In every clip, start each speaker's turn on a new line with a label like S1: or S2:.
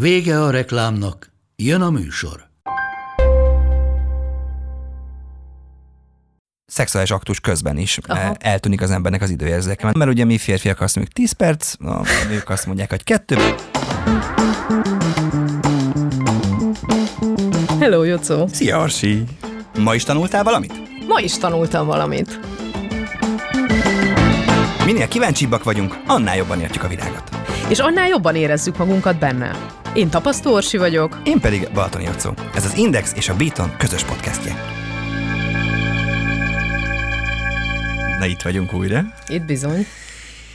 S1: Vége a reklámnak, jön a műsor.
S2: szexuális aktus közben is Aha. eltűnik az embernek az időérzéke. Mert ugye mi férfiak azt mondjuk 10 perc, a nők azt mondják, hogy kettő.
S3: Hello, Jocó!
S2: Szia, Arsi! Ma is tanultál valamit?
S3: Ma is tanultam valamit.
S2: Minél kíváncsibbak vagyunk, annál jobban értjük a világot.
S3: És annál jobban érezzük magunkat benne. Én Tapasztó Orsi vagyok.
S2: Én pedig Balatoni Jocó. Ez az Index és a Beaton közös podcastje. Na itt vagyunk újra.
S3: Itt bizony.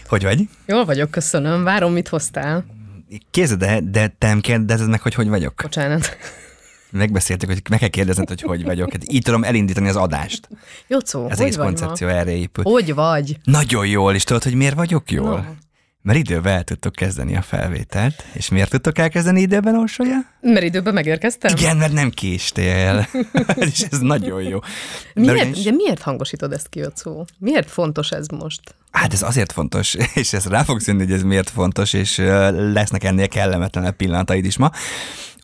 S2: Hogy vagy?
S3: Jól vagyok, köszönöm. Várom, mit hoztál.
S2: Kézed, de, de te nem kérdezed meg, hogy hogy vagyok.
S3: Bocsánat.
S2: Megbeszéltük, hogy meg kell kérdezned, hogy hogy vagyok. Hát így tudom elindítani az adást.
S3: Jocó,
S2: Ez
S3: hogy
S2: egész koncepció
S3: ma?
S2: erre épül.
S3: Hogy vagy?
S2: Nagyon jól, és tudod, hogy miért vagyok jól?
S3: No.
S2: Mert időben el tudtok kezdeni a felvételt. És miért tudtok elkezdeni időben, Orsolya?
S3: Mert időben megérkeztem?
S2: Igen, mert nem késtél. és ez nagyon jó.
S3: Miért,
S2: ugyanis-
S3: de miért hangosítod ezt ki, Jocó? Miért fontos ez most?
S2: Hát ez azért fontos, és ez rá fogsz jönni, hogy ez miért fontos, és lesznek ennél kellemetlenebb pillanataid is ma.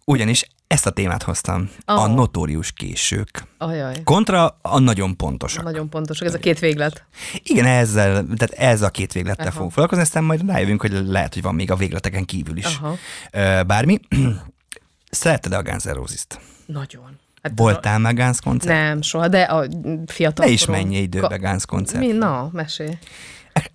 S2: Ugyanis ezt a témát hoztam, a
S3: Ah.
S2: notórius késők.
S3: Ajaj,
S2: Kontra a nagyon pontosak.
S3: nagyon pontos. Ez a két véglet.
S2: Igen, ezzel, tehát ez a két véglettel
S3: Aha.
S2: fogunk foglalkozni, aztán majd rájövünk, hogy lehet, hogy van még a végleteken kívül is
S3: Aha.
S2: Bármi. Szeretted a Guns N'?
S3: Nagyon. Hát
S2: Voltál már Guns koncert?
S3: Nem, soha, de a fiatal
S2: Ne is menj időbe
S3: Ka-
S2: Guns koncert.
S3: Mi? Na, mesélj.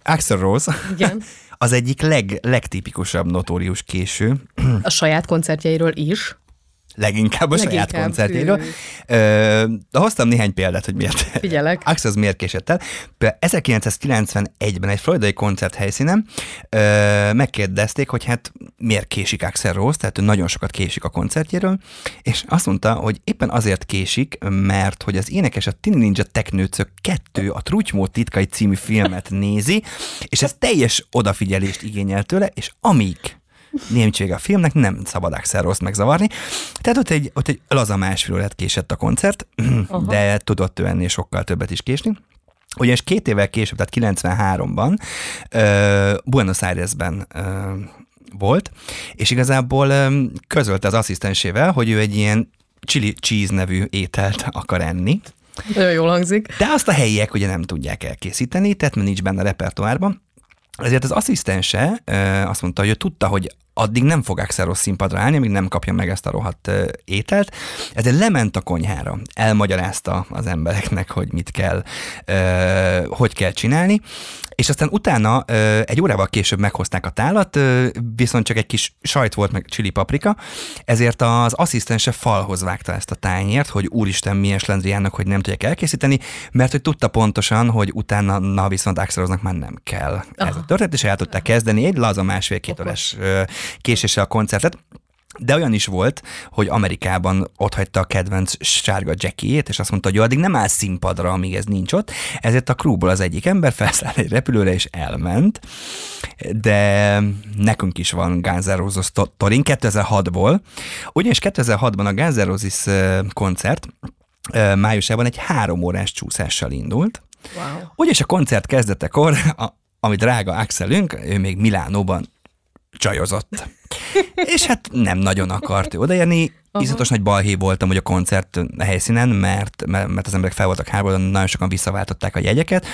S2: Axel Rose
S3: Igen.
S2: az egyik leg, legtipikusabb notórius késő,
S3: A saját koncertjeiről is.
S2: Leginkább a saját
S3: Leginkább,
S2: koncertjéről.
S3: hű.
S2: Ö, hoztam néhány példát, hogy miért.
S3: Figyelek.
S2: Az miért késett el. Például 1991-ben egy floridai koncert helyszínen ö, megkérdezték, hogy hát miért késik Axel Rose, tehát ő nagyon sokat késik a koncertjéről, és azt mondta, hogy éppen azért késik, mert hogy az énekes a Tini Ninja Teknőcök 2 a Trutymó titkai című filmet nézi, és ez teljes odafigyelést igényel tőle, és amíg nincs vége a filmnek, nem szabad Axel Rose megzavarni. Tehát ott egy, ott egy laza másfél órát késett a koncert,
S3: Aha.
S2: de tudott ő ennél sokkal többet is késni. Ugyanis két évvel később, tehát 93-ban uh, Buenos Airesben uh, volt, és igazából um, közölte az asszisztensével, hogy ő egy ilyen chili cheese nevű ételt akar enni,
S3: Nagyon jól hangzik.
S2: de azt a helyiek ugye nem tudják elkészíteni, tehát nincs benne a repertoárban. Ezért az asszisztense azt mondta, hogy ő tudta, hogy addig nem fog Axel Rose színpadra állni, amíg nem kapja meg ezt a rohadt ételt. Ezért lement a konyhára, elmagyarázta az embereknek, hogy mit kell, hogy kell csinálni, és aztán utána egy órával később meghozták a tálat, viszont csak egy kis sajt volt, meg csili paprika, ezért az asszisztense falhoz vágta ezt a tányért, hogy úristen milyen slendriánnak, hogy nem tudják elkészíteni, mert hogy tudta pontosan, hogy utána, na viszont Axel Rose-nak már nem kell ez a történet, és el tudták kezdeni egy laza másfél-két órás ö, késéssel a koncertet. De olyan is volt, hogy Amerikában ott hagyta a kedvenc sárga jackiét, és azt mondta, hogy ő addig nem áll színpadra, amíg ez nincs ott, ezért a crewból az egyik ember felszáll egy repülőre, és elment. De nekünk is van Guns N' Roses Torin 2006-ból, ugyanis 2006-ban a Guns N' Roses koncert májusában egy három órás csúszással indult,
S3: Wow.
S2: ugyanis a koncert kezdetekor, a, ami drága Axelünk, ő még Milánóban csajozott. És hát nem nagyon akart ő odaérni. Izatos nagy balhé voltam, hogy a koncert helyszínen, mert, mert az emberek fel voltak háborúban, nagyon sokan visszaváltották a jegyeket,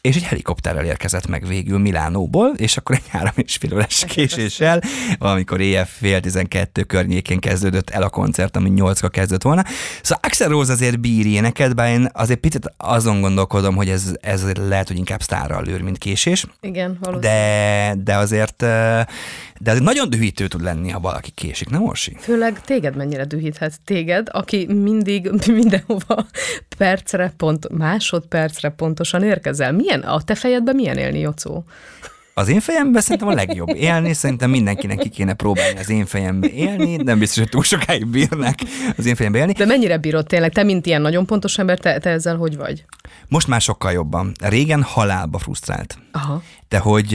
S2: és egy helikopterrel érkezett meg végül Milánóból, és akkor egy három és fél órás késéssel, valamikor éjjel fél tizenkettő környékén kezdődött el a koncert, ami nyolckor kezdődött volna. Szóval Axel Rose azért bír ilyeneket, bár én azért picit azon gondolkodom, hogy ez, ez lehet, hogy inkább sztárral lőr, mint késés.
S3: Igen, valószínűleg.
S2: De, de azért de azért nagyon dühítő tud lenni, ha valaki késik, nem Orsi?
S3: Főleg téged mennyire dühíthet téged, aki mindig mindenhova percre, pont, másodpercre pontosan érkezel. Milyen, a te fejedben milyen élni, Jocó?
S2: Az én fejemben szerintem a legjobb élni, szerintem mindenkinek ki kéne próbálni az én fejembe élni, nem biztos, hogy túl sokáig bírnak az én fejembe élni.
S3: De mennyire bírod tényleg? Te, mint ilyen nagyon pontos ember, te, te ezzel hogy vagy?
S2: Most már sokkal jobban. Régen halálba frusztrált.
S3: Aha.
S2: De hogy,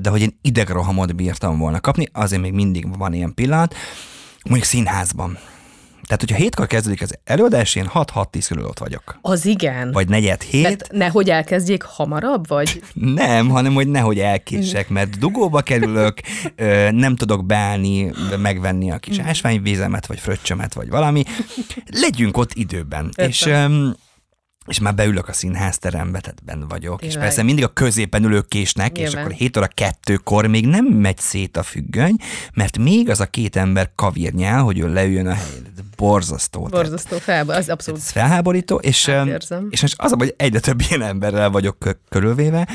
S2: de hogy én idegrohamot bírtam volna kapni, azért még mindig van ilyen pillanat, mondjuk színházban. Tehát, hogyha hétkor kezdődik az előadás, én 6-6-10 körül ott vagyok.
S3: Az igen.
S2: Vagy negyed hét.
S3: Tehát nehogy elkezdjék hamarabb, vagy?
S2: Nem, hanem hogy nehogy elkések, mert dugóba kerülök, nem tudok beállni, megvenni a kis ásványvízemet, vagy fröccsömet, vagy valami. Legyünk ott időben.
S3: Értem.
S2: És és már beülök a színházterembe, tehát benne vagyok. És
S3: Tényleg.
S2: persze mindig a középen ülők késnek, és
S3: Nyilván.
S2: akkor 7 óra kettőkor még nem megy szét a függöny, mert még az a két ember kavírnyál, hogy ő leüljön a helyére. Ez Borzasztó.
S3: Borzasztó fel, az abszolút.
S2: ez felháborító, és,
S3: Hát
S2: és most az a hogy egyre több ilyen emberrel vagyok kö- körülvéve.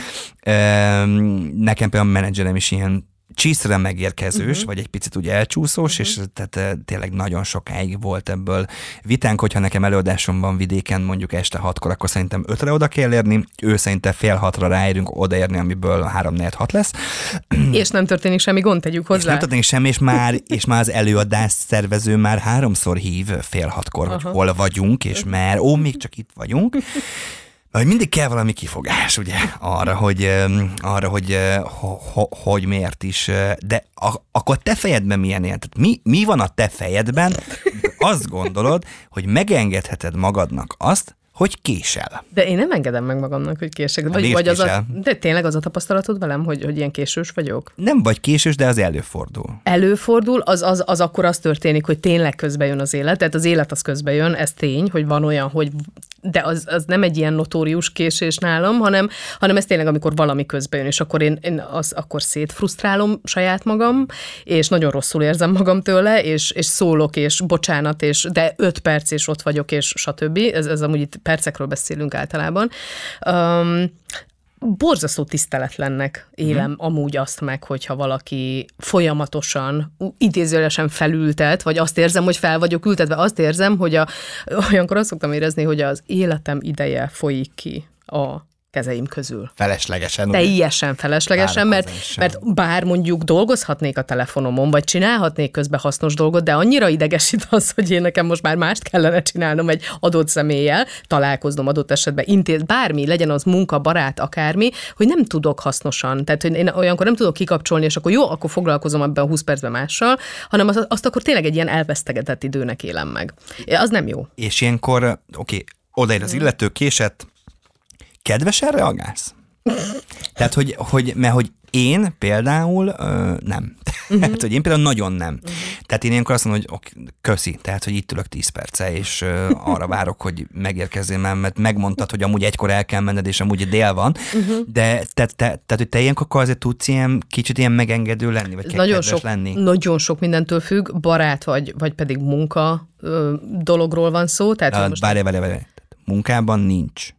S2: Nekem például a menedzserem is ilyen csiszre megérkezős, uh-huh. vagy egy picit úgy elcsúszós, uh-huh. és tehát eh, tényleg nagyon sokáig volt ebből vitánk, hogyha nekem előadásom van vidéken mondjuk este hatkor, akkor szerintem ötre oda kell érni, ő szerintem fél hatra ráérünk odaérni, amiből három négy hat lesz.
S3: És nem történik semmi gond, tegyük
S2: És
S3: hozzá.
S2: nem történik semmi, és már, és már az előadás szervező már háromszor hív fél hatkor, hogy
S3: Aha.
S2: hol vagyunk, és már, ó, még csak itt vagyunk. Hogy mindig kell valami kifogás, ugye, arra, hogy, arra, hogy, ö, ho, ho, hogy miért is, ö, de a, akkor te fejedben milyen él? Tehát mi, mi van a te fejedben, azt gondolod, hogy megengedheted magadnak azt, hogy késel.
S3: De én nem engedem meg magamnak, hogy kések. Vagy, vagy az a, de tényleg az a tapasztalatod velem, hogy, hogy ilyen késős vagyok?
S2: Nem vagy késős, de az előfordul.
S3: Előfordul, az, az, az akkor az történik, hogy tényleg közbe jön az élet. Tehát az élet az közbe jön, ez tény, hogy van olyan, hogy de az, az nem egy ilyen notórius késés nálam, hanem, hanem ez tényleg, amikor valami közbe jön, és akkor én, én az, akkor szétfrusztrálom saját magam, és nagyon rosszul érzem magam tőle, és, és szólok, és bocsánat, és de öt perc, és ott vagyok, és stb. Ez, ez amúgy itt percekről beszélünk általában. Um, borzasztó tiszteletlennek élem
S2: Mhm.
S3: amúgy azt meg, hogyha valaki folyamatosan idézőjelesen felültet, vagy azt érzem, hogy fel vagyok ültetve, azt érzem, hogy a, olyankor azt szoktam érezni, hogy az életem ideje folyik ki a kezeim közül.
S2: Feleslegesen.
S3: Teljesen feleslegesen, mert, mert bár mondjuk dolgozhatnék a telefonomon, vagy csinálhatnék közben hasznos dolgot, de annyira idegesít az, hogy én nekem most már mást kellene csinálnom egy adott személlyel, találkoznom adott esetben, intéz, bármi, legyen az munka, barát, akármi, hogy nem tudok hasznosan. Tehát, hogy én olyankor nem tudok kikapcsolni, és akkor jó, akkor foglalkozom ebben a 20 percben mással, hanem azt, azt akkor tényleg egy ilyen elvesztegetett időnek élem meg. Az nem jó.
S2: És ilyenkor, oké, okay, odaér az illető, késett, kedvesen reagálsz? Tehát, hogy, hogy, mert hogy én például ö, nem. Tehát, hogy én például nagyon nem. Tehát én ilyenkor azt mondom, hogy ok, köszi, tehát, hogy itt ülök 10 perce, és ö, arra várok, hogy megérkezzél mert megmondtad, hogy amúgy egykor el kell menned, és amúgy dél van, de te, te, tehát, hogy te ilyenkor azért tudsz ilyen kicsit ilyen megengedő lenni, vagy
S3: nagyon sok,
S2: lenni.
S3: nagyon sok mindentől függ, barát vagy, vagy pedig munka ö, dologról van szó. Tehát,
S2: De
S3: most,
S2: Várj, várj, várj. Munkában nincs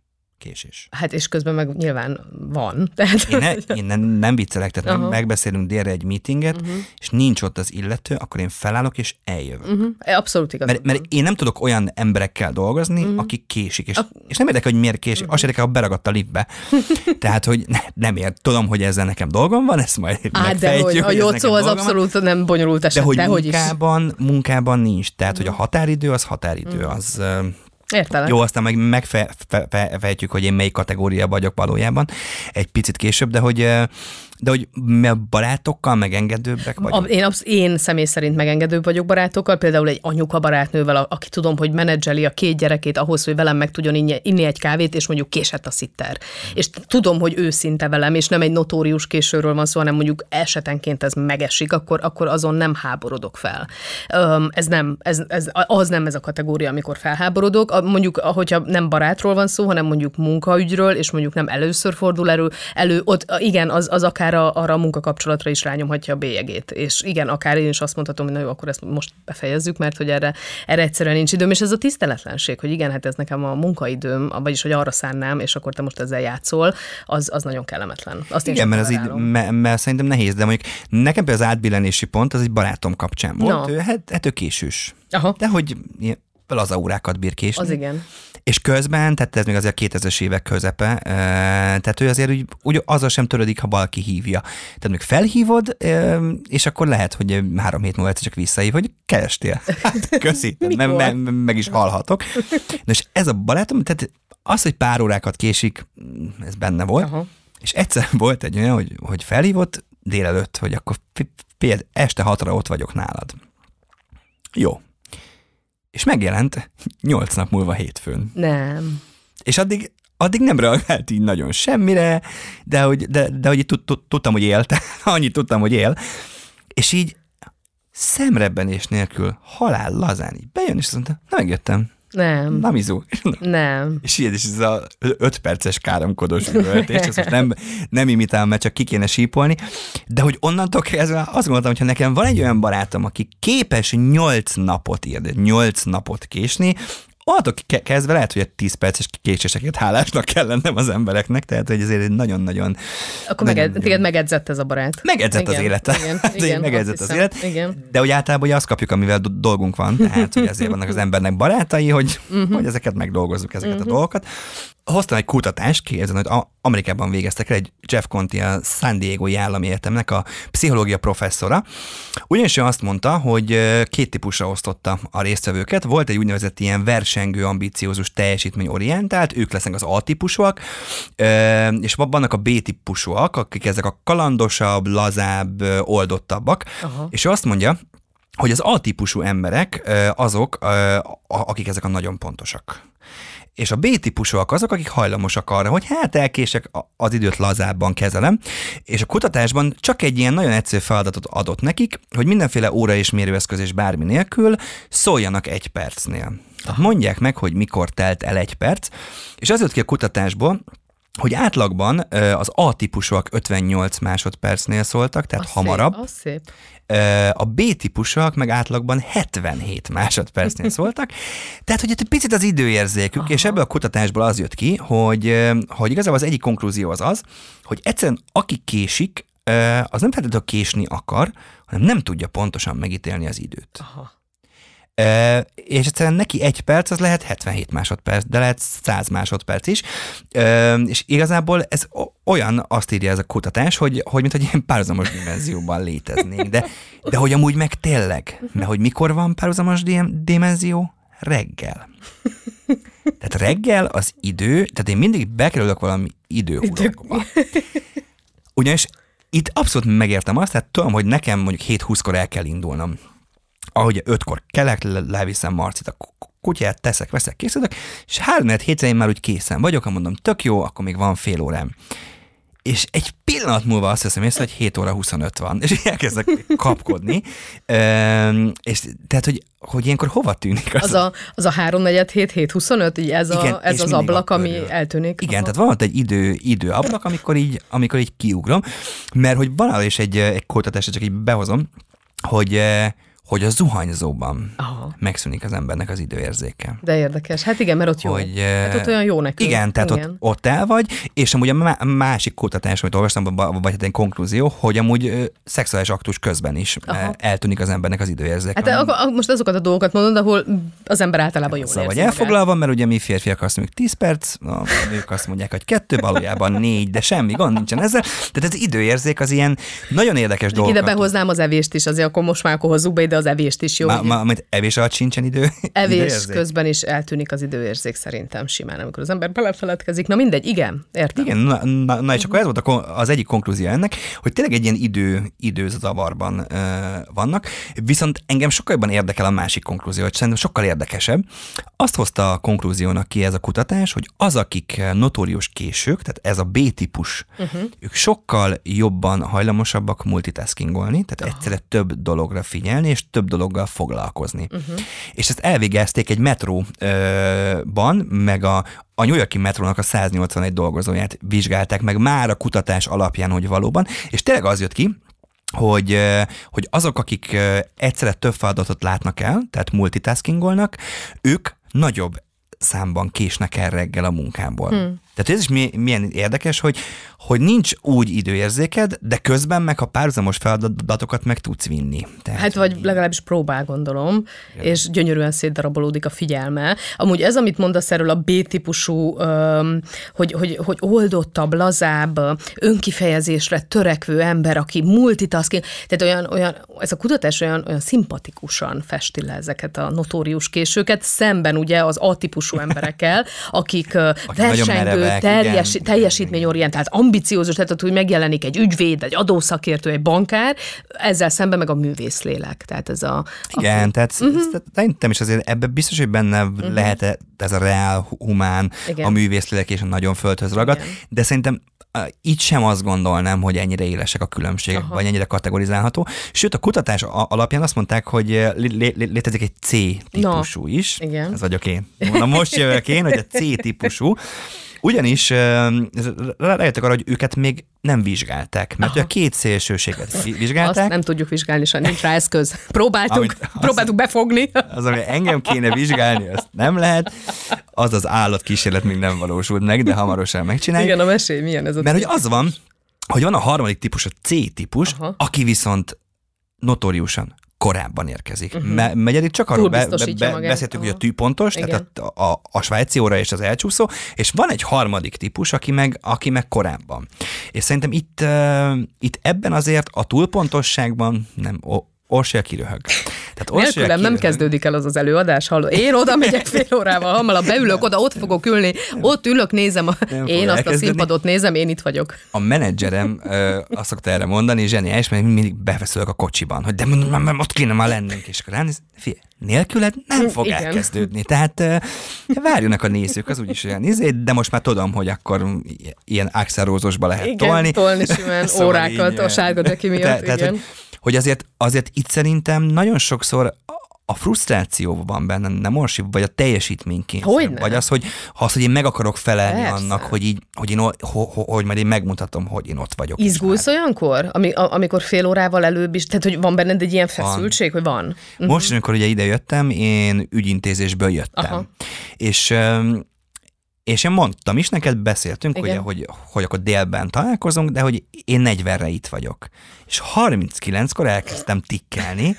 S2: késés.
S3: hát és közben meg nyilván van. Tehát,
S2: Én, ne, én nem, nem viccelek, tehát
S3: Aha.
S2: Megbeszélünk délre egy meetinget, uh-huh. és nincs ott az illető, akkor én felállok és eljövök. Uh-huh.
S3: uh-huh, abszolút igaz.
S2: Mert, mert én nem tudok olyan emberekkel dolgozni, uh-huh. akik késik, és, és nem érdekel, hogy miért késik, uh-huh. azt érdekel, ha beragadt a liftbe. Tehát, hogy ne, nem ért, tudom, hogy ezzel nekem dolgom van, ezt majd
S3: Á, de
S2: megfejtjük,
S3: hogy a
S2: hogy ez
S3: jó szó az
S2: van.
S3: abszolút nem bonyolult eset,
S2: De hogy munkában, munkában nincs. Tehát, hogy a határidő az határidő, az...
S3: Értelek.
S2: jó, aztán meg megfejtjük, hogy én melyik kategória vagyok valójában egy picit később, de hogy, de hogy barátokkal megengedőbbek
S3: A,
S2: vagyunk.
S3: én, absz- én személy szerint megengedőbb vagyok barátokkal, például egy anyuka barátnővel, aki tudom, hogy menedzseli a két gyerekét ahhoz, hogy velem meg tudjon inni, inni egy kávét, és mondjuk késett a szitter. És tudom, hogy őszinte velem, és nem egy notórius későről van szó, hanem mondjuk esetenként ez megesik, akkor, akkor azon nem háborodok fel. Öm, ez nem, ez, ez, az nem ez a kategória, amikor felháborodok. A- Mondjuk, hogyha nem barátról van szó, hanem mondjuk munkaügyről, és mondjuk nem először fordul elő, elő ott igen, az, az akár a, arra a munkakapcsolatra is rányomhatja a bélyegét. És igen, akár én is azt mondhatom, hogy na jó, akkor ezt most befejezzük, mert hogy erre, erre egyszerűen nincs időm. És ez a tiszteletlenség, hogy igen, hát ez nekem a munkaidőm, vagyis hogy arra szánnám, és akkor te most ezzel játszol, az, az nagyon kellemetlen. Azt én
S2: Igen,
S3: sem
S2: mert, az így, mert, mert szerintem nehéz, de mondjuk nekem például az átbillenési pont az egy barátom kapcsán volt. Ő, hát, hát ő késős.
S3: Aha.
S2: De hogy ilyen lazaórákat bír késni.
S3: Az igen.
S2: És közben, tehát ez még azért a 2000-es évek közepe, eh, tehát ő azért úgy, úgy azzal sem törődik, ha valaki hívja. Tehát még felhívod, és akkor lehet, hogy három hét múlva csak visszahív, hogy kerestél. Hát köszi, me- me- meg is hallhatok. Na és ez a barátom, tehát az, hogy pár órákat késik, ez benne volt,
S3: Aha.
S2: és egyszer volt egy olyan, hogy, hogy felhívott délelőtt, hogy akkor például este hatra ott vagyok nálad. Jó. És megjelent nyolc nap múlva hétfőn.
S3: Nem.
S2: És addig, addig nem reagált így nagyon semmire, de hogy, de, de hogy tudtam, hogy él, annyit tudtam, hogy él. És így szemrebbenés nélkül halál lazán így bejön, és azt mondta, na megjöttem.
S3: Nem.
S2: Na mizu.
S3: Nem.
S2: És így, és ez a öt perces káromkodós üvöltés, ezt most nem, nem imitálom, mert csak ki kéne sípolni, de hogy onnantól kezdve azt gondoltam, hogy ha nekem van egy olyan barátom, aki képes nyolc napot írni, nyolc napot késni, onnantól ke- kezdve lehet, hogy egy 10 perces késéseket hálásnak kell lennem az embereknek, tehát hogy ezért egy nagyon-nagyon
S3: Akkor
S2: nagyon-
S3: meged, téged megedzett ez a barát.
S2: Megedzett az
S3: Igen,
S2: élete.
S3: Igen, igen,
S2: megedzett az élet.
S3: Igen.
S2: De hogy általában ugye azt kapjuk, amivel do- dolgunk van, tehát hogy ezért vannak az embernek barátai, hogy, uh-huh. hogy ezeket megdolgozzuk, ezeket uh-huh. a dolgokat. Hoztam egy kutatást, kérdezem, hogy Amerikában végeztek el egy Jeff Conti, a San Diego állami egyetemnek a pszichológia professzora. Ugyanis ő azt mondta, hogy két típusra osztotta a résztvevőket. Volt egy úgynevezett ilyen versengő, ambiciózus, teljesítményorientált, ők lesznek az A-típusúak, és vannak a B-típusúak, akik ezek a kalandosabb, lazább, oldottabbak.
S3: Aha.
S2: És ő azt mondja, hogy az A-típusú emberek azok, akik ezek a nagyon pontosak. És a B-típusúak azok, akik hajlamosak arra, hogy hát elkések, az időt lazábban kezelem, és a kutatásban csak egy ilyen nagyon egyszerű feladatot adott nekik, hogy mindenféle óra és mérőeszköz és bármi nélkül szóljanak egy percnél. Tehát mondják meg, hogy mikor telt el egy perc, és az jött ki a kutatásból, hogy átlagban az A-típusúak 58 másodpercnél szóltak, tehát
S3: Az
S2: hamarabb,
S3: Szép, az szép.
S2: A B-típusúak meg átlagban 77 másodpercnél szóltak, tehát hogy egy picit az időérzékük, Aha. és ebből a kutatásból az jött ki, hogy, hogy igazából az egyik konklúzió az az, hogy egyszerűen aki késik, az nem feltétlenül késni akar, hanem nem tudja pontosan megítélni az időt.
S3: Aha.
S2: Ö, és egyszerűen neki egy perc, az lehet 77 másodperc, de lehet 100 másodperc is. És igazából ez olyan, azt írja ez a kutatás, hogy, hogy mint hogy ilyen párhuzamos dimenzióban léteznénk. De, de hogy amúgy meg tényleg, mert hogy mikor van párhuzamos di- dimenzió? Reggel. Tehát reggel az idő, tehát én mindig bekerülök valami időhulokba. Ugyanis itt abszolút megértem azt, tehát tudom, hogy nekem mondjuk 7-20-kor el kell indulnom. Ahogy ötkor kelek, le- leviszem Marcit a ku- kutyát, teszek, veszek, készülök, és három hétre én már úgy készen vagyok, ha mondom, tök jó, akkor még van fél órám. És egy pillanat múlva azt hiszem észre, hogy 7 óra 25 van, és elkezdek kapkodni. Üm, és tehát, hogy, hogy ilyenkor hova tűnik az,
S3: Az a, az a 3 4 7 7 25, így ez,
S2: Igen,
S3: a, ez az ablak, ami
S2: örül.
S3: eltűnik.
S2: Igen,
S3: Aha.
S2: tehát van ott egy idő, időablak, amikor így, amikor így kiugrom, mert hogy valahol is egy, egy kutatásra csak így behozom, hogy, hogy a zuhanyzóban
S3: Aha.
S2: megszűnik az embernek az időérzéke.
S3: De érdekes. Hát igen, mert ott jó.
S2: Hogy,
S3: hát ott olyan jó nekünk.
S2: Igen, tehát
S3: igen.
S2: Ott, ott el vagy, és amúgy a má- másik kutatás, amit olvastam, vagy hát egy konklúzió, hogy amúgy ö, szexuális aktus közben is
S3: Aha.
S2: Eltűnik az embernek az időérzéke.
S3: Hát akkor, most azokat a dolgokat mondod, ahol az ember általában jól
S2: Szóval vagy
S3: érzi magát.
S2: elfoglalva, mert ugye mi férfiak azt mondjuk 10 perc, a nők azt mondják, hogy kettő, valójában négy, de semmi gond nincsen ezzel. Tehát az időérzék az ilyen nagyon érdekes
S3: Ide
S2: dolgokat.
S3: behoznám az evést is, azért akkor most már akkor hozzuk be ide az evést is, jó?
S2: Ma, ma, amit evés alatt sincsen idő.
S3: Evés
S2: időérzék.
S3: közben is eltűnik az időérzék szerintem simán, amikor az ember belefeledkezik. Na mindegy, igen, értem.
S2: Igen, na, na, na és akkor ez volt az egyik konklúzió ennek, hogy tényleg egy ilyen idő, időzavarban ö, vannak, viszont engem sokkal jobban érdekel a másik konklúzió, hogy szerintem sokkal érdekesebb. Azt hozta a konklúziónak ki ez a kutatás, hogy az, akik notórius késők, tehát ez a B-típus, uh-huh. ők sokkal jobban hajlamosabbak multitaskingolni, tehát egyszerre több dologra figyelni, és több dologgal foglalkozni. Uh-huh. És ezt elvégezték egy metróban, meg a, a New Yorki metrónak a 181 dolgozóját vizsgálták meg már a kutatás alapján, hogy valóban, és tényleg az jött ki, hogy, hogy azok, akik egyszerre több feladatot látnak el, tehát multitaskingolnak, ők nagyobb számban késnek el reggel a munkából. Hmm. Tehát ez is milyen érdekes, hogy, hogy nincs úgy időérzéked, de közben meg a párhuzamos feladatokat meg tudsz vinni.
S3: Tehát, hát vagy legalábbis próbál, gondolom, Igen. és gyönyörűen szétdarabolódik a figyelme. Amúgy ez, amit mondasz erről a B-típusú, hogy, hogy, hogy oldottabb, lazább, önkifejezésre törekvő ember, aki multitasking, tehát olyan, olyan ez a kutatás olyan, olyan szimpatikusan festi le ezeket a notórius későket, szemben ugye az A-típusú emberekkel, akik, akik versengő, teljes, teljesítményorientált, ambiciózus, tehát hogy megjelenik egy ügyvéd, egy adószakértő, egy bankár, ezzel szemben meg a művészlélek. Tehát ez a...
S2: Igen, a... tehát uh-huh. szerintem is azért ebben biztos, hogy benne uh-huh. lehet ez a reál, humán, Igen. a művészlélek és a nagyon földhöz ragad, Igen. de szerintem itt sem azt gondolnám, hogy ennyire élesek a különbségek, Aha. vagy ennyire kategorizálható. Sőt, a kutatás alapján azt mondták, hogy létezik egy C típusú no. is. Igen. Ez vagyok én. Na most jövök én, hogy a C típusú. Ugyanis rájöttek arra, hogy őket még nem vizsgálták, mert Aha. a két szélsőséget vizsgálták.
S3: Azt nem tudjuk vizsgálni, se nincs rá eszköz. Próbáltuk, Amit, próbáltuk befogni.
S2: Az, ami engem kéne vizsgálni, azt nem lehet. Az az állatkísérlet még nem valósult meg, de hamarosan megcsináljuk.
S3: Igen, a mesé, milyen ez a
S2: Mert hogy az van, hogy van a harmadik típus, a C típus, Aha. aki viszont notóriusan korábban érkezik. Uh-huh. Me- megy itt csak arról be, be, be, beszéltük, hogy a tűpontos, Igen. tehát a, a, a svájci óra és az elcsúszó, és van egy harmadik típus, aki meg, aki meg korábban. És szerintem itt, uh, itt ebben azért a túlpontosságban nem, Orsia kiröhög.
S3: Tehát Nélkülem kiröhög. nem kezdődik el az az előadás, hallod? Én oda megyek fél órával, hamarabb beülök oda, ott fogok ülni, ott ülök, nézem, a, én azt a színpadot nézem, én itt vagyok.
S2: A menedzserem ö, azt szokta erre mondani, zseniális, mert mindig befeszülök a kocsiban, hogy de ott kéne már lennünk, és akkor ránéz, figyelj, nélküled nem fog Igen. elkezdődni. Tehát uh, várjanak a nézők, az úgyis olyan izé, de most már tudom, hogy akkor ilyen axerózosba lehet
S3: igen,
S2: tolni.
S3: tolni simán szóval órákat így, a sárga miatt. Te, tehát, hogy,
S2: hogy azért, azért itt szerintem nagyon sokszor a frusztráció van benne, nem orsi, vagy a teljesítménykényszer. Hogyne? Vagy az, hogy, az, hogy én meg akarok felelni Persze. annak, hogy így, hogy, én, ho, ho, hogy majd én megmutatom, hogy én ott vagyok.
S3: Izgulsz olyankor, ami, amikor fél órával előbb is, tehát hogy van benned egy ilyen feszültség, van. hogy van?
S2: Most, uh-huh. amikor ugye ide jöttem, én ügyintézésből jöttem. Aha. És és én mondtam is, neked beszéltünk, ugye, hogy, hogy akkor délben találkozunk, de hogy én 40-re itt vagyok. És 39-kor elkezdtem tikkelni,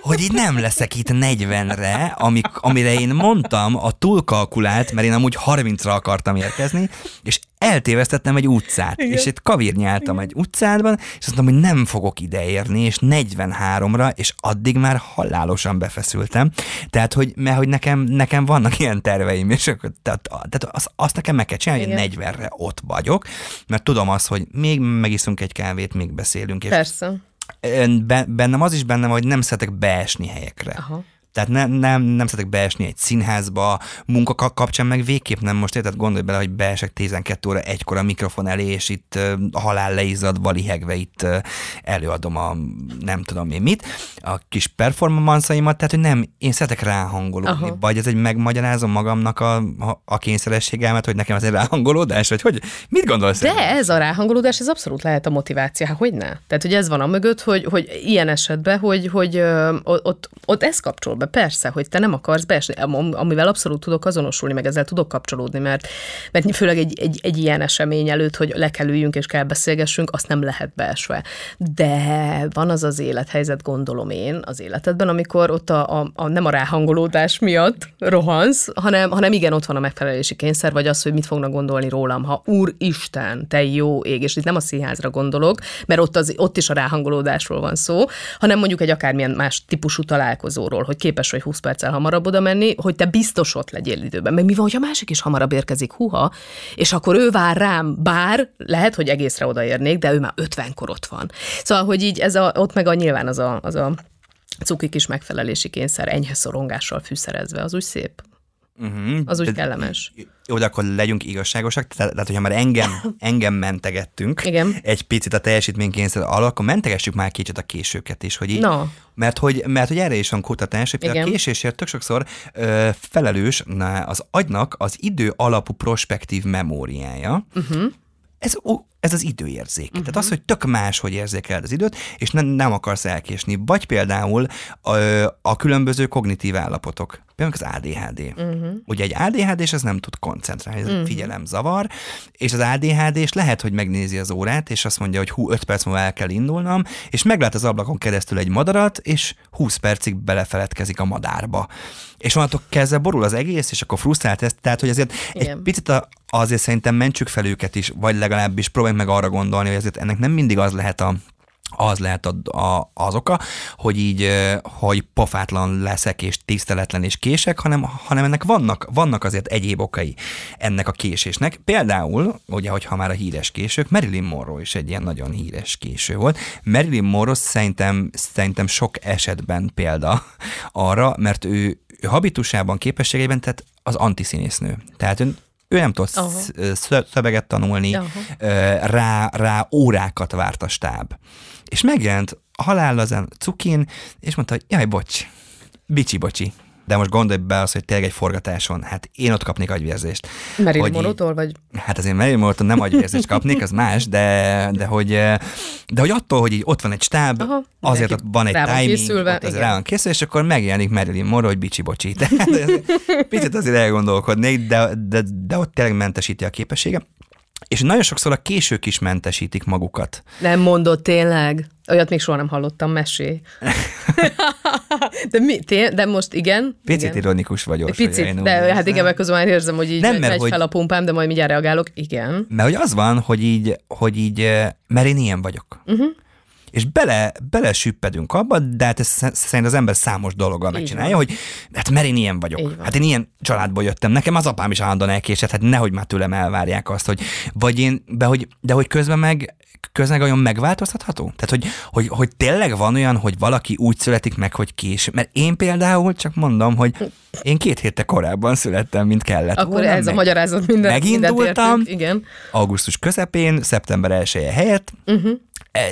S2: hogy így nem leszek itt 40-re, amik, amire én mondtam, a túlkalkulált, mert én amúgy 30-ra akartam érkezni, és eltévesztettem egy utcát, Igen. és itt kavírnyáltam egy utcádban, és azt mondtam, hogy nem fogok ideérni, és 43-ra, és addig már halálosan befeszültem. Tehát, hogy, mert hogy nekem, nekem vannak ilyen terveim, és akkor, tehát, tehát azt, azt nekem meg kell csinálni, hogy 40-re ott vagyok, mert tudom azt, hogy még megiszunk egy kávét, még beszélünk. És
S3: Persze
S2: bennem az is bennem, hogy nem szeretek beesni helyekre. Aha. Tehát ne, nem, nem szeretek beesni egy színházba, munka kapcsán meg végképp nem most érted, gondolj bele, hogy beesek 12 óra egykor a mikrofon elé, és itt a halál leizadva, lihegve itt előadom a nem tudom én mit, a kis performance-aimat, tehát hogy nem, én szeretek ráhangolódni, Aha. vagy ez egy megmagyarázom magamnak a, a, kényszerességemet, hogy nekem ez egy ráhangolódás, vagy hogy mit gondolsz?
S3: De ez, ez a ráhangolódás, ez abszolút lehet a motiváció, hát hogy ne? Tehát, hogy ez van a mögött, hogy, hogy ilyen esetben, hogy, hogy ö, ott, ott ez kapcsol be be. Persze, hogy te nem akarsz beesni, amivel abszolút tudok azonosulni, meg ezzel tudok kapcsolódni, mert, mert főleg egy, egy, egy ilyen esemény előtt, hogy le kell üljünk és kell beszélgessünk, azt nem lehet beesve. De van az az élethelyzet, gondolom én, az életedben, amikor ott a, a, a nem a ráhangolódás miatt rohansz, hanem, hanem igen, ott van a megfelelési kényszer, vagy az, hogy mit fognak gondolni rólam, ha Úristen, te jó ég, és itt nem a színházra gondolok, mert ott, az, ott is a ráhangolódásról van szó, hanem mondjuk egy akármilyen más típusú találkozóról, hogy kép képes vagy 20 perccel hamarabb oda menni, hogy te biztos ott legyél időben. Meg mi van, hogy a másik is hamarabb érkezik, huha, és akkor ő vár rám, bár lehet, hogy egészre odaérnék, de ő már 50-kor ott van. Szóval, hogy így ez a, ott meg a nyilván az a, az a cuki kis megfelelési kényszer enyhe szorongással fűszerezve, az úgy szép. Uh-huh. Az úgy de, kellemes.
S2: Jó, de akkor legyünk igazságosak, tehát, tehát hogyha már engem, engem mentegettünk Igen. egy picit a teljesítménykényszer alól, akkor mentegessük már kicsit a későket is, hogy így, no. mert, hogy, mert hogy erre is van kutatás, hogy a késésért tök sokszor ö, felelős na, az agynak az idő alapú prospektív memóriája, uh-huh. ez, ez az időérzék. Uh-huh. Tehát az, hogy tök más, hogy érzékeled az időt, és ne, nem akarsz elkésni. Vagy például a, a különböző kognitív állapotok. Például az ADHD. Uh-huh. Ugye egy ADHD, és ez nem tud koncentrálni, ez uh-huh. figyelem zavar, és az ADHD, és lehet, hogy megnézi az órát, és azt mondja, hogy hú, 5 perc múlva el kell indulnom, és meglát az ablakon keresztül egy madarat, és 20 percig belefeledkezik a madárba. És onnantól kezdve borul az egész, és akkor frusztrált ez. Tehát, hogy azért Igen. egy picit a, azért szerintem mentsük fel őket is, vagy legalábbis próbáljuk meg arra gondolni, hogy azért ennek nem mindig az lehet a, az lehet a, a, az oka, hogy így, hogy pofátlan leszek, és tiszteletlen, és kések, hanem, hanem ennek vannak, vannak azért egyéb okai ennek a késésnek. Például, ugye, hogyha már a híres késők, Marilyn Monroe is egy ilyen nagyon híres késő volt. Marilyn Monroe szerintem, szerintem sok esetben példa arra, mert ő, ő habitusában, képességeiben, tehát az antiszínésznő. Tehát ő ő nem tud uh-huh. szöveget tanulni, uh-huh. rá, rá órákat várt a stáb. És megjelent a halál ezen cukin, és mondta, hogy jaj, bocs, bicsi, bocsi, de most gondolj be az, hogy tényleg egy forgatáson, hát én ott kapnék agyvérzést.
S3: Marilyn Monroe-tól vagy?
S2: Hát azért Marilyn monroe nem agyvérzést kapnék, az más, de, de, hogy, de hogy attól, hogy így ott van egy stáb, Aha, azért ott van egy timing, készülve, ott az rá van készül, és akkor megjelenik Marilyn Monroe, hogy bicsi bocsi. Tehát picit azért elgondolkodnék, de, de, de ott tényleg mentesíti a képessége. És nagyon sokszor a késők is mentesítik magukat.
S3: Nem mondott tényleg? Olyat még soha nem hallottam, mesé. de, mi, té, de most igen.
S2: Picit
S3: igen.
S2: ironikus vagyok.
S3: Picit, de hát érzem. igen, mert közben már érzem, hogy így nem, mert, megy hogy, fel a pumpám, de majd mindjárt reagálok. Igen.
S2: Mert hogy az van, hogy így, hogy így eh, mert én ilyen vagyok. Uh-huh és bele, bele süppedünk abba, de hát ez szerint az ember számos dologgal megcsinálja, hogy hát mert én ilyen vagyok. Hát én ilyen családból jöttem, nekem az apám is állandóan elkésett, hát nehogy már tőlem elvárják azt, hogy vagy én, de hogy, de hogy közben meg közben olyan megváltoztatható? Tehát, hogy, hogy, hogy tényleg van olyan, hogy valaki úgy születik meg, hogy kés. Mert én például csak mondom, hogy én két hétte korábban születtem, mint kellett
S3: Akkor volna, ez meg, a magyarázat minden,
S2: Megindultam, igen. augusztus közepén, szeptember 1 helyett, uh-huh.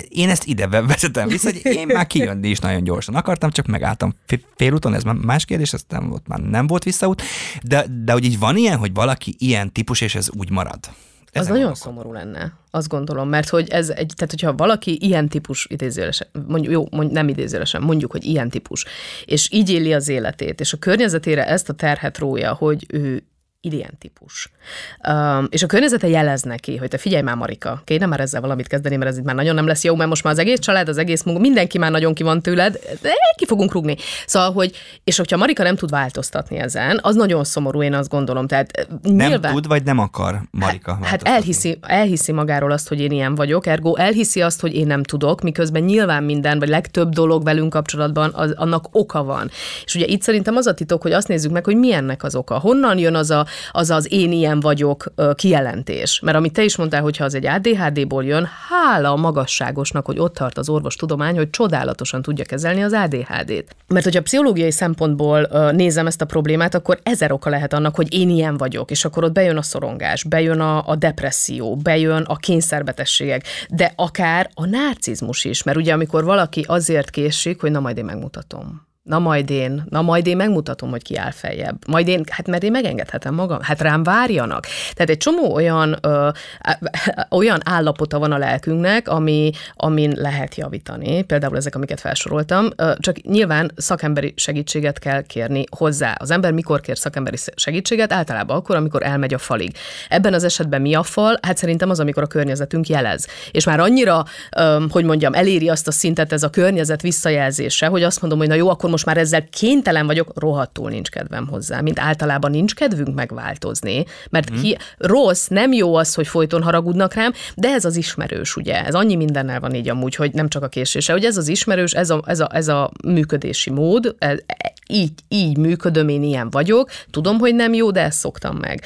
S2: Én ezt ide vezetem vissza, hogy én már kijönni is nagyon gyorsan akartam, csak megálltam félúton, ez már más kérdés, ez nem volt, már nem volt visszaút, de, de hogy így van ilyen, hogy valaki ilyen típus, és ez úgy marad.
S3: Ez az nagyon okon. szomorú lenne, azt gondolom, mert hogy ez egy, tehát hogyha valaki ilyen típus idézőlesen, mondjuk, jó, mondjuk, nem idézőlesen, mondjuk, hogy ilyen típus, és így éli az életét, és a környezetére ezt a terhet rója, hogy ő ilyen típus. Um, és a környezete jelez neki, hogy te figyelj már, Marika, kéne már ezzel valamit kezdeni, mert ez itt már nagyon nem lesz jó, mert most már az egész család, az egész munka, mindenki már nagyon ki van tőled, de ki fogunk rugni. Szóval, hogy, és hogyha Marika nem tud változtatni ezen, az nagyon szomorú, én azt gondolom. Tehát
S2: nem nyilván, tud, vagy nem akar Marika
S3: Hát, hát elhiszi, elhiszi magáról azt, hogy én ilyen vagyok, ergo elhiszi azt, hogy én nem tudok, miközben nyilván minden, vagy legtöbb dolog velünk kapcsolatban az, annak oka van. És ugye itt szerintem az a titok, hogy azt nézzük meg, hogy milyennek az oka. Honnan jön az a, az az én ilyen vagyok kijelentés. Mert amit te is mondtál, hogyha az egy ADHD-ból jön, hála a magasságosnak, hogy ott tart az orvostudomány, hogy csodálatosan tudja kezelni az ADHD-t. Mert hogyha pszichológiai szempontból nézem ezt a problémát, akkor ezer oka lehet annak, hogy én ilyen vagyok, és akkor ott bejön a szorongás, bejön a, a depresszió, bejön a kényszerbetegségek, de akár a narcizmus is, mert ugye amikor valaki azért késik, hogy na majd én megmutatom na majd én, na majd én megmutatom, hogy ki áll feljebb. Majd én, hát mert én megengedhetem magam, hát rám várjanak. Tehát egy csomó olyan, ö, olyan állapota van a lelkünknek, ami, amin lehet javítani, például ezek, amiket felsoroltam, ö, csak nyilván szakemberi segítséget kell kérni hozzá. Az ember mikor kér szakemberi segítséget? Általában akkor, amikor elmegy a falig. Ebben az esetben mi a fal? Hát szerintem az, amikor a környezetünk jelez. És már annyira, ö, hogy mondjam, eléri azt a szintet ez a környezet visszajelzése, hogy azt mondom, hogy na jó, akkor most már ezzel kénytelen vagyok, rohadtul nincs kedvem hozzá, mint általában nincs kedvünk megváltozni, mert mm. hi, rossz, nem jó az, hogy folyton haragudnak rám, de ez az ismerős, ugye, ez annyi mindennel van így amúgy, hogy nem csak a késése, hogy ez az ismerős, ez a, ez a, ez a működési mód, ez, így, így működöm, én ilyen vagyok, tudom, hogy nem jó, de ezt szoktam meg.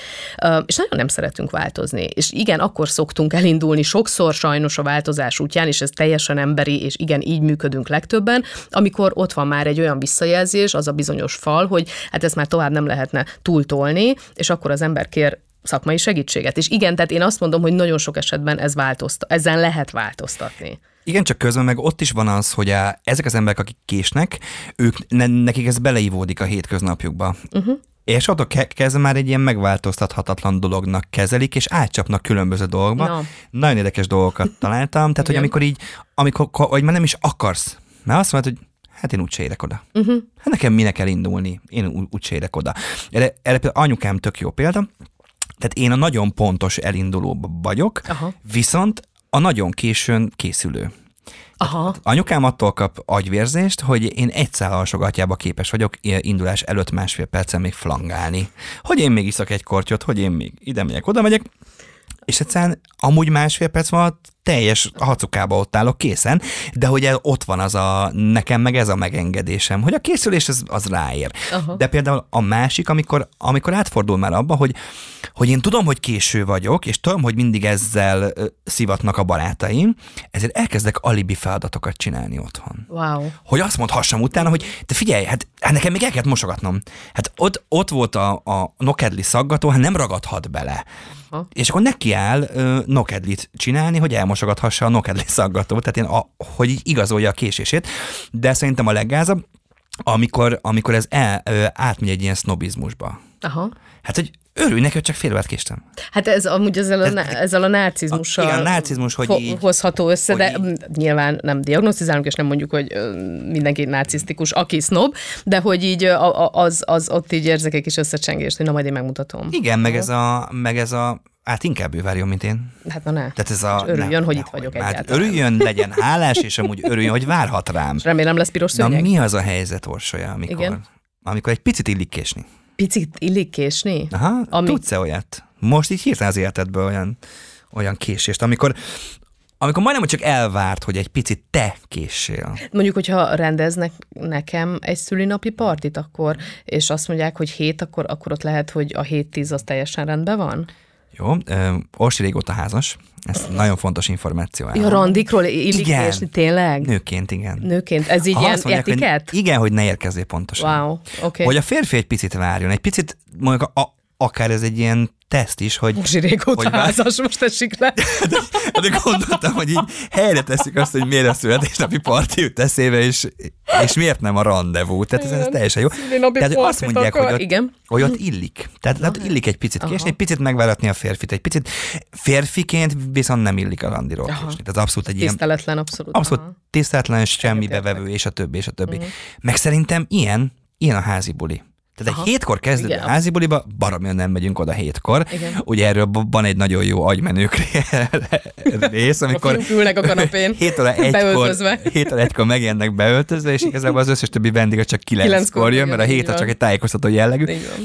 S3: És nagyon nem szeretünk változni. És igen, akkor szoktunk elindulni sokszor sajnos a változás útján, és ez teljesen emberi, és igen, így működünk legtöbben, amikor ott van már egy olyan visszajelzés, az a bizonyos fal, hogy hát ezt már tovább nem lehetne túltolni, és akkor az ember kér szakmai segítséget. És igen, tehát én azt mondom, hogy nagyon sok esetben ez változtat, ezen lehet változtatni.
S2: Igen, csak közben meg ott is van az, hogy a, ezek az emberek, akik késnek, ők ne, nekik ez beleívódik a hétköznapjukba. Uh-huh És attól ke- kezdve már egy ilyen megváltoztathatatlan dolognak kezelik, és átcsapnak különböző dolgokba.
S3: Na.
S2: Nagyon érdekes dolgokat találtam. Tehát, hogy amikor így, amikor, hogy már nem is akarsz, mert azt mondod, hogy hát én úgyse érek oda. Uh-huh. Hát nekem minek kell indulni, én úgyse érek oda. Erre, erre például anyukám tök jó példa, tehát én a nagyon pontos elinduló vagyok,
S3: Aha.
S2: viszont a nagyon későn készülő.
S3: Aha.
S2: Anyukám attól kap agyvérzést, hogy én egy szál alsogatjába képes vagyok indulás előtt másfél percen még flangálni. Hogy én még iszak egy kortyot, hogy én még ide megyek, oda megyek, és egyszerűen amúgy másfél perc van teljes hacukába ott állok készen, de hogy ott van az a, nekem meg ez a megengedésem, hogy a készülés az, az ráér.
S3: Aha.
S2: De például a másik, amikor, amikor átfordul már abba, hogy, hogy én tudom, hogy késő vagyok, és tudom, hogy mindig ezzel szivatnak a barátaim, ezért elkezdek alibi feladatokat csinálni otthon
S3: Wow.
S2: hogy azt mondhassam utána, hogy te figyelj, hát, hát nekem még el kellett mosogatnom. Hát ott, ott volt a, a nokedli szaggató, hát nem ragadhat bele.
S3: Aha.
S2: És akkor neki áll ö, nokedlit csinálni, hogy elmosogathassa a nokedli szaggatót, tehát én a, hogy igazolja a késését. De szerintem a leggázabb, amikor, amikor ez el, ö, átmegy egy ilyen sznobizmusba.
S3: Aha.
S2: Hát, hogy örülj neki, hogy csak fél órát késtem.
S3: Hát ez amúgy ezzel a,
S2: Ez-
S3: ná- ezzel a narcizmussal
S2: A- igen, a narcizmus, hogy
S3: ho-
S2: így-
S3: hozható össze,
S2: hogy
S3: de
S2: így-
S3: nyilván nem diagnosztizálunk, és nem mondjuk, hogy mindenki narcisztikus, aki sznob, de hogy így ö, a- a- az, az ott így érzek egy kis összecsengést, hogy na majd én megmutatom.
S2: Igen, meg ez a, meg ez a Hát inkább ő várjon, mint én.
S3: Hát na ne.
S2: Tehát ez a...
S3: És örüljön, hogy itt
S2: nehogy
S3: vagyok
S2: már.
S3: egyáltalán.
S2: Örüljön, legyen hálás, és amúgy örüljön, hogy várhat rám.
S3: És remélem lesz piros
S2: Na
S3: szőnyeg.
S2: mi az a helyzet, Orsolya, amikor,
S3: Igen.
S2: amikor egy picit illik késni?
S3: Picit illik késni?
S2: Aha,
S3: Ami-
S2: tudsz-e olyat? Most így hirtelen az életedből olyan, olyan késést, amikor, amikor majdnem, csak elvárt, hogy egy picit te késsél.
S3: Mondjuk, hogyha rendeznek nekem egy szülinapi partit, akkor, és azt mondják, hogy hét, akkor, akkor ott lehet, hogy a 7-10 az teljesen rendben van?
S2: Jó, Orsi régóta házas, ez nagyon fontos információ.
S3: Ja, randikról illik
S2: Igen.
S3: késni, tényleg?
S2: Nőként, igen.
S3: Nőként. Ez így
S2: Ha
S3: ilyen
S2: mondják, hogy
S3: etiket?
S2: Igen, hogy ne érkezzél pontosan.
S3: Wow, oké.
S2: Hogy a férfi egy picit várjon, egy picit, mondjuk a, akár ez egy ilyen teszt is, hogy...
S3: Most régóta
S2: hogy
S3: házas, most esik le.
S2: De gondoltam, hogy így helyre teszik azt, hogy miért a születésnapi parti jut eszébe, és, és miért nem a rendezvú. Tehát ez, ez teljesen jó. Tehát azt mondják,
S3: akar-
S2: hogy ott,
S3: Igen.
S2: hogy ott illik. Tehát ott illik egy picit késni, egy picit megváratni a férfit, egy picit férfiként viszont nem illik a randiról
S3: Aha.
S2: késni. Tehát abszolút egy ilyen
S3: Tiszteletlen, abszolút.
S2: abszolút
S3: Aha.
S2: tiszteletlen, semmi bevevő, és a többi, és a többi. Meg szerintem ilyen, ilyen a házi buli. Tehát
S3: Aha.
S2: egy hétkor kezdődő
S3: Igen.
S2: házi buliba, baromira nem megyünk oda hétkor.
S3: Igen.
S2: Ugye erről van egy nagyon jó agymenők rész, amikor
S3: ülnek a kanapén,
S2: 7 óra egykor,
S3: beöltözve.
S2: 7 óra egykor megjelennek beöltözve, és igazából az összes többi vendég csak 9-kor
S3: Kilenckor
S2: jön, mert a
S3: jön,
S2: 7
S3: így
S2: az csak egy tájékoztató jellegű.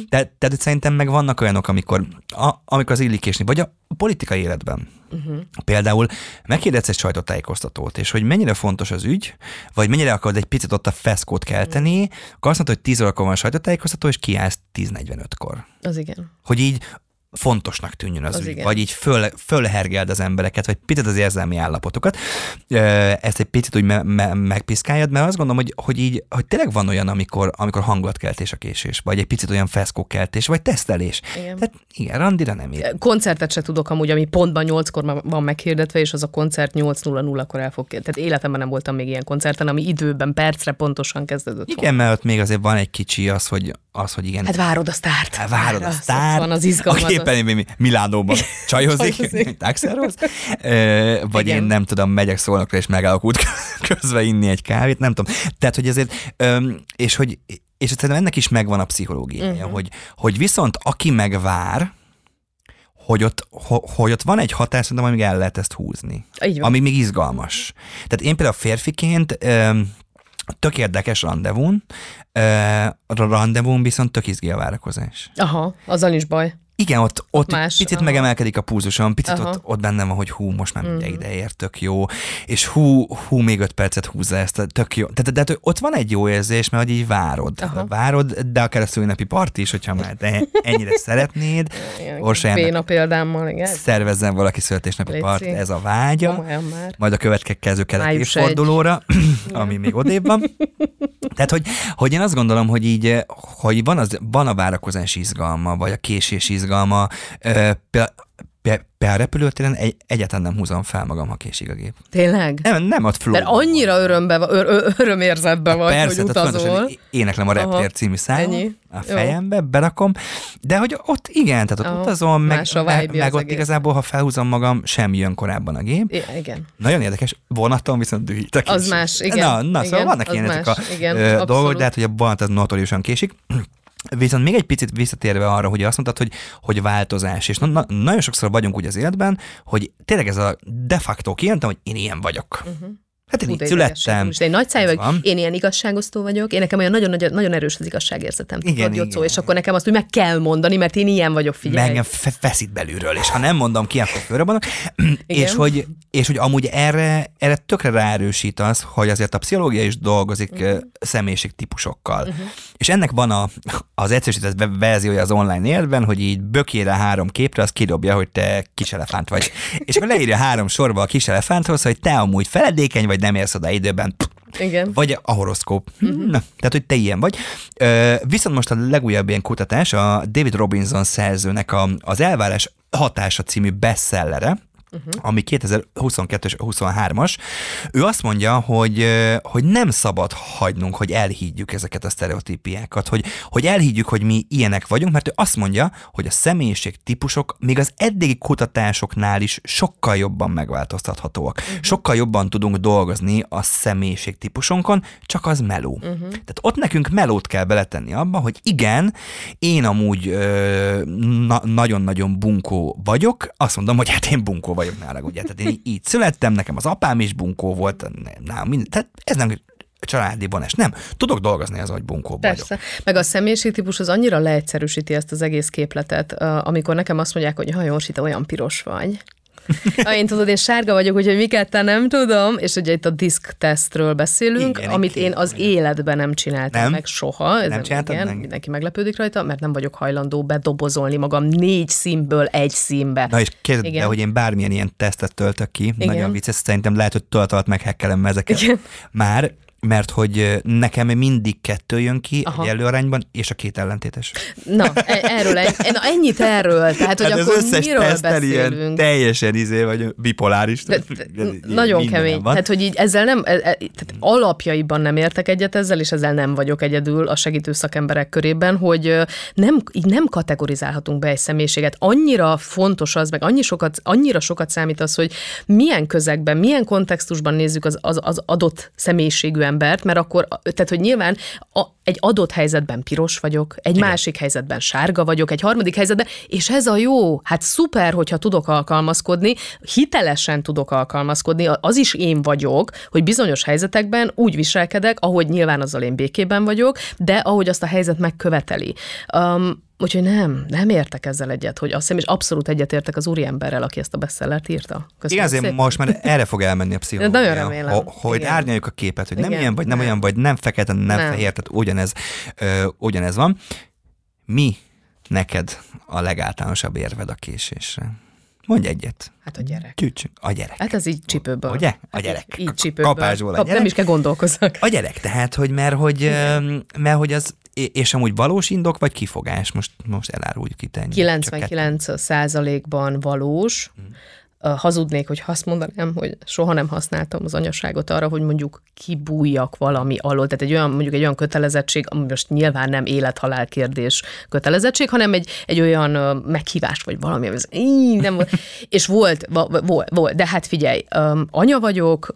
S2: Tehát, tehát szerintem meg vannak olyanok, amikor, a, amikor az illik késni, vagy a politikai életben. Uh-huh. Például megkérdez egy sajtótájékoztatót, és hogy mennyire fontos az ügy, vagy mennyire akarod egy picit ott a feszkót kelteni, uh-huh. akkor azt mondod, hogy 10 órakor van sajtótájékoztató, és kiállsz 10.45-kor.
S3: Az igen.
S2: Hogy így fontosnak tűnjön az,
S3: Az
S2: ügy,
S3: igen.
S2: vagy így föl, fölhergeld az embereket, vagy picit az érzelmi állapotokat. Ezt egy picit úgy me- me- megpiszkáljad, mert azt gondolom, hogy, hogy így, hogy tényleg van olyan, amikor, amikor hangulatkeltés a késés, vagy egy picit olyan feszkókeltés, vagy tesztelés.
S3: Igen.
S2: Tehát igen, randira nem ér.
S3: Koncertet se tudok amúgy, ami pontban 8-kor ma- van meghirdetve, és az a koncert 8.00-kor el fog. Tehát életemben nem voltam még ilyen koncerten, ami időben, percre pontosan kezdődött. volna.
S2: Igen, mert ott még azért van egy kicsi az, hogy, az, hogy igen,
S3: Hát várod a sztárt.
S2: Hát várod a sztárt,
S3: Van az izgalmat.
S2: aki éppen mi- Milánóban csajozik,
S3: Csajozik.
S2: taxerhoz, Ö, vagy
S3: Igen.
S2: én nem tudom, megyek szólnokra és megállok út közben inni egy kávét, nem tudom. Tehát, hogy ezért, és hogy és szerintem ennek is megvan a pszichológiája, uh-huh. hogy, hogy viszont aki megvár, hogy ott, ho- hogy ott van egy hatás, szerintem, amíg el lehet ezt húzni. Ami még izgalmas. Tehát én például férfiként öm, tök érdekes rendezvún, a rendezvún viszont tök izgi a várakozás.
S3: Aha, azzal is baj.
S2: Igen, ott, ott
S3: más,
S2: picit
S3: aha.
S2: megemelkedik a púzusom, picit
S3: Aha.
S2: ott, ott bennem van, hogy hú, most már minden ide ér, tök jó, és hú, hú, még öt percet húzza ezt, tök jó. Tehát, de, de ott van egy jó érzés, mert hogy így várod.
S3: Aha.
S2: Várod, de akár a szülinapi parti is, hogyha már te ennyire szeretnéd,
S3: Ilyen
S2: Orsolyának
S3: Béna példámmal, igen.
S2: szervezzen valaki születésnapi part, ez a vágya,
S3: Komolyan már.
S2: majd a következő kelet évfordulóra, ami még odébb van. Tehát, hogy, hogy én azt gondolom, hogy így, hogy van, az, van a várakozás izgalma, vagy a késés izgalma. Ö, például, repülőtéren egy, egyáltalán nem húzom fel magam, ha késik a gép.
S3: Tényleg?
S2: Nem, nem ott flow.
S3: Mert annyira örömbe, ör, ör, örömérzetben vagy,
S2: Persze,
S3: hogy utazol.
S2: éneklem a Reptér
S3: Aha.
S2: című számot
S3: Ennyi.
S2: a
S3: Jó.
S2: fejembe, berakom, de hogy ott igen, tehát ott
S3: Aha.
S2: utazom, meg, meg, meg ott
S3: egész.
S2: igazából, ha felhúzom magam, sem jön korábban a gép.
S3: I- igen.
S2: Nagyon érdekes, vonaton viszont dühítek
S3: Az
S2: is.
S3: más, igen.
S2: Na, na
S3: Igen,
S2: szóval vannak
S3: az
S2: ilyen ezek
S3: más.
S2: a
S3: Igen,
S2: dolgok, de hát, hogy a vonat az notoriusan késik. Viszont még egy picit visszatérve arra, hogy azt mondtad, hogy, hogy változás, és na, na, nagyon sokszor vagyunk úgy az életben, hogy tényleg ez a de facto kijelentem, hogy én ilyen vagyok. Uh-huh. Hát én
S3: Hú,
S2: így születtem.
S3: Most egy nagy száj
S2: van.
S3: én ilyen igazságosztó vagyok, én nekem olyan nagyon, nagyon, nagyon erős az igazságérzetem.
S2: Igen, igen.
S3: és akkor nekem azt úgy meg kell mondani, mert én ilyen vagyok,
S2: Meg
S3: figyelj.
S2: engem fe- feszít belülről, és ha nem mondom ki, akkor fölrobbanok. és, hogy, és hogy amúgy erre, erre tökre ráerősít az, hogy azért a pszichológia is dolgozik uh-huh. személyiségtípusokkal. Uh-huh. És ennek van a, az egyszerűsített ve- verziója az online életben, hogy így bökére három képre, az kidobja, hogy te kiselefánt vagy. és akkor leírja három sorba a kiselefánthoz, hogy te amúgy feledékeny vagy, nem érsz oda időben.
S3: Igen.
S2: Vagy a horoszkóp. Uh-huh. Na, tehát, hogy te ilyen vagy. Ö, viszont most a legújabb ilyen kutatás, a David Robinson szerzőnek a, az Elvárás hatása című bestsellere, uh-huh. ami 2022 és 23-as, ő azt mondja, hogy, hogy nem szabad hagynunk, hogy elhiggyük ezeket a sztereotípiákat, hogy, hogy elhiggyük, hogy mi ilyenek vagyunk, mert ő azt mondja, hogy a személyiség típusok még az eddigi kutatásoknál is sokkal jobban megváltoztathatóak. Uh-huh. Sokkal jobban tudunk dolgozni a személyiség típusonkon, csak az meló. Uh-huh. Tehát ott nekünk melót kell beletenni abba, hogy igen, én amúgy ö, na- nagyon-nagyon bunkó vagyok, azt mondom, hogy hát én bunkó vagyok nála, ugye. Tehát én így születtem, nekem az apám is bunkó volt, nálam minden, tehát ez nem családi vonás. Nem, tudok dolgozni az, hogy bunkó vagyok.
S3: Persze. Meg a személyiségtípus az annyira leegyszerűsíti ezt az egész képletet, amikor nekem azt mondják, hogy ha Jorsi, te olyan piros vagy. Ha én tudod, én sárga vagyok, úgyhogy miket te nem tudom, és ugye itt a diszk tesztről beszélünk,
S2: Igen,
S3: amit én az életben nem csináltam
S2: Nem?
S3: meg soha. Ez
S2: Nem csináltad
S3: igen,
S2: meg?
S3: Mindenki meglepődik rajta, mert nem vagyok hajlandó bedobozolni magam négy színből egy színbe.
S2: Na és kérdezd,
S3: Igen.
S2: de hogy én bármilyen ilyen tesztet töltök ki,
S3: Igen.
S2: nagyon vicces, szerintem lehet, hogy tölt alatt meghekkelem ezeket.
S3: Igen.
S2: Már, mert hogy nekem mindig kettő jön ki
S3: Aha.
S2: egy előarányban, és a két ellentétes.
S3: Na, e- erről, egy, na ennyit erről, tehát hogy
S2: hát
S3: akkor
S2: az összes
S3: miről
S2: tesztel ilyen
S3: beszélünk?
S2: teljesen izé, vagy bipoláris.
S3: De, de, nagyon kemény.
S2: Van.
S3: Tehát, hogy így ezzel nem, e, e, tehát alapjaiban nem értek egyet ezzel, és ezzel nem vagyok egyedül a segítő szakemberek körében, hogy nem, így nem kategorizálhatunk be egy személyiséget. Annyira fontos az, meg annyi sokat, annyira sokat számít az, hogy milyen közegben, milyen kontextusban nézzük az, az, az adott személyiségű embert, mert akkor, tehát, hogy nyilván a, egy adott helyzetben piros vagyok, egy Igen. másik helyzetben sárga vagyok, egy harmadik helyzetben, és ez a jó, hát szuper, hogyha tudok alkalmazkodni, hitelesen tudok alkalmazkodni, az is én vagyok, hogy bizonyos helyzetekben úgy viselkedek, ahogy nyilván azzal én békében vagyok, de ahogy azt a helyzet megköveteli. Um, Úgyhogy nem, nem értek ezzel egyet, hogy azt hiszem, és abszolút egyet értek az úriemberrel, aki ezt a beszellert írta. Köszönöm
S2: Igen, azért most már erre fog elmenni a pszichológia.
S3: Nagyon remélem.
S2: Ho- hogy
S3: Igen.
S2: árnyaljuk a képet, hogy nem
S3: Igen.
S2: ilyen vagy, nem,
S3: Nem.
S2: olyan vagy, nem fekete, nem,
S3: Nem.
S2: fehér, tehát ugyanez, ö, ugyanez van. Mi neked a legáltalánosabb érved a késésre? Mondj egyet.
S3: Hát a gyerek.
S2: Gyűjtsünk. A gyerek.
S3: Hát ez így csípőből.
S2: Ugye? A
S3: Hát
S2: gyerek.
S3: Így, így
S2: Ka-
S3: csípőből.
S2: kapásból a
S3: Kap,
S2: gyerek.
S3: Nem is kell gondolkozzak.
S2: A gyerek, tehát, hogy mert hogy, mert hogy az, és amúgy valós indok, vagy kifogás? Most, most eláruljuk itt ennyi. Csak kettő.
S3: 99 százalékban valós.
S2: Hmm.
S3: Hazudnék, hogy azt mondanám, hogy soha nem használtam az anyaságot arra, hogy mondjuk kibújjak valami alól. Tehát egy olyan, mondjuk egy olyan kötelezettség, ami most nyilván nem élethalál kérdés kötelezettség, hanem egy, egy olyan meghívás, vagy valami, ami az, így, nem, volt. és volt, volt, volt, de hát figyelj, anya vagyok,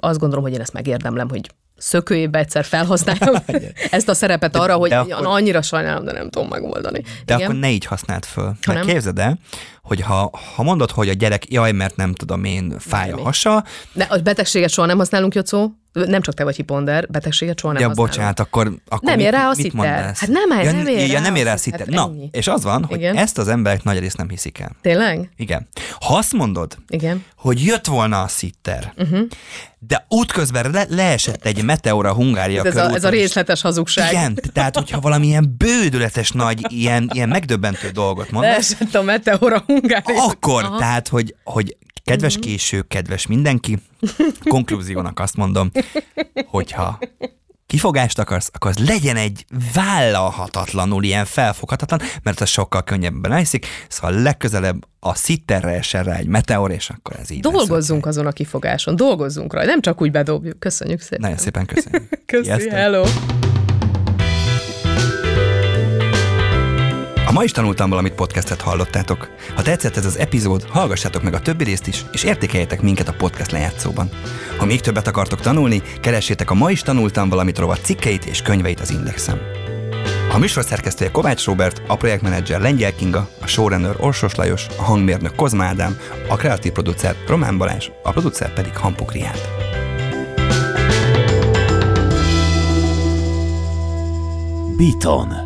S3: azt gondolom, hogy én ezt megérdemlem, hogy szökőjébe egyszer felhasználjam ezt a szerepet arra, hogy
S2: de
S3: akkor... annyira sajnálom, de nem tudom megoldani.
S2: De
S3: Igen?
S2: akkor ne így használd föl.
S3: Ha nem?
S2: képzeld el, hogy ha, ha mondod, hogy a gyerek, jaj, mert nem tudom én, fáj a hasa,
S3: De a betegséget soha nem használunk, Jocó. Nem csak te vagy hiponder, betegséget soha nem
S2: ja,
S3: használunk.
S2: bocsánat, akkor, akkor
S3: Nem
S2: mit,
S3: ér rá a
S2: mit mondasz?
S3: Hát nem-
S2: ja,
S3: nem ér
S2: ja, nem ér rá a
S3: sziter.
S2: sziter. Na,
S3: Ennyi.
S2: és az van, hogy
S3: Igen.
S2: ezt az emberek nagy részt nem hiszik el.
S3: Tényleg?
S2: Igen. Ha azt mondod,
S3: Igen.
S2: hogy jött volna a szitter, uh-huh. de útközben le- leesett egy meteora Hungária
S3: Ez a, ez a
S2: és-
S3: részletes hazugság.
S2: Igen, tehát hogyha valamilyen bődületes nagy, ilyen, ilyen megdöbbentő dolgot mondasz,
S3: Leesett a meteora Hungária.
S2: Akkor,
S3: Aha.
S2: tehát, hogy, hogy kedves
S3: Mhm.
S2: késő, kedves mindenki, konklúziónak azt mondom, hogyha kifogást akarsz, akkor az legyen egy vállalhatatlanul ilyen felfoghatatlan, mert az sokkal könnyebben elhiszik, szóval legközelebb a szitterre essen rá egy meteor, és akkor ez így
S3: Dolgozzunk
S2: lesz.
S3: azon a kifogáson, dolgozzunk rajta, nem csak úgy bedobjuk. Köszönjük szépen.
S2: Nagyon szépen köszönjük. Sziasztok.
S3: hello.
S2: Ma is tanultam valamit podcastet hallottátok. Ha tetszett ez az epizód, hallgassátok meg a többi részt is, és értékeljetek minket a podcast lejátszóban. Ha még többet akartok tanulni, keressétek a Ma is tanultam valamit rovat cikkeit és könyveit az Indexen. A műsor szerkesztője Kovács Robert, a projektmenedzser Lengyel Kinga, a showrunner Orsos Lajos, a hangmérnök Kozma Ádám, a kreatív producer Román Balázs, a producer pedig Hampuk Riát.
S4: Biton.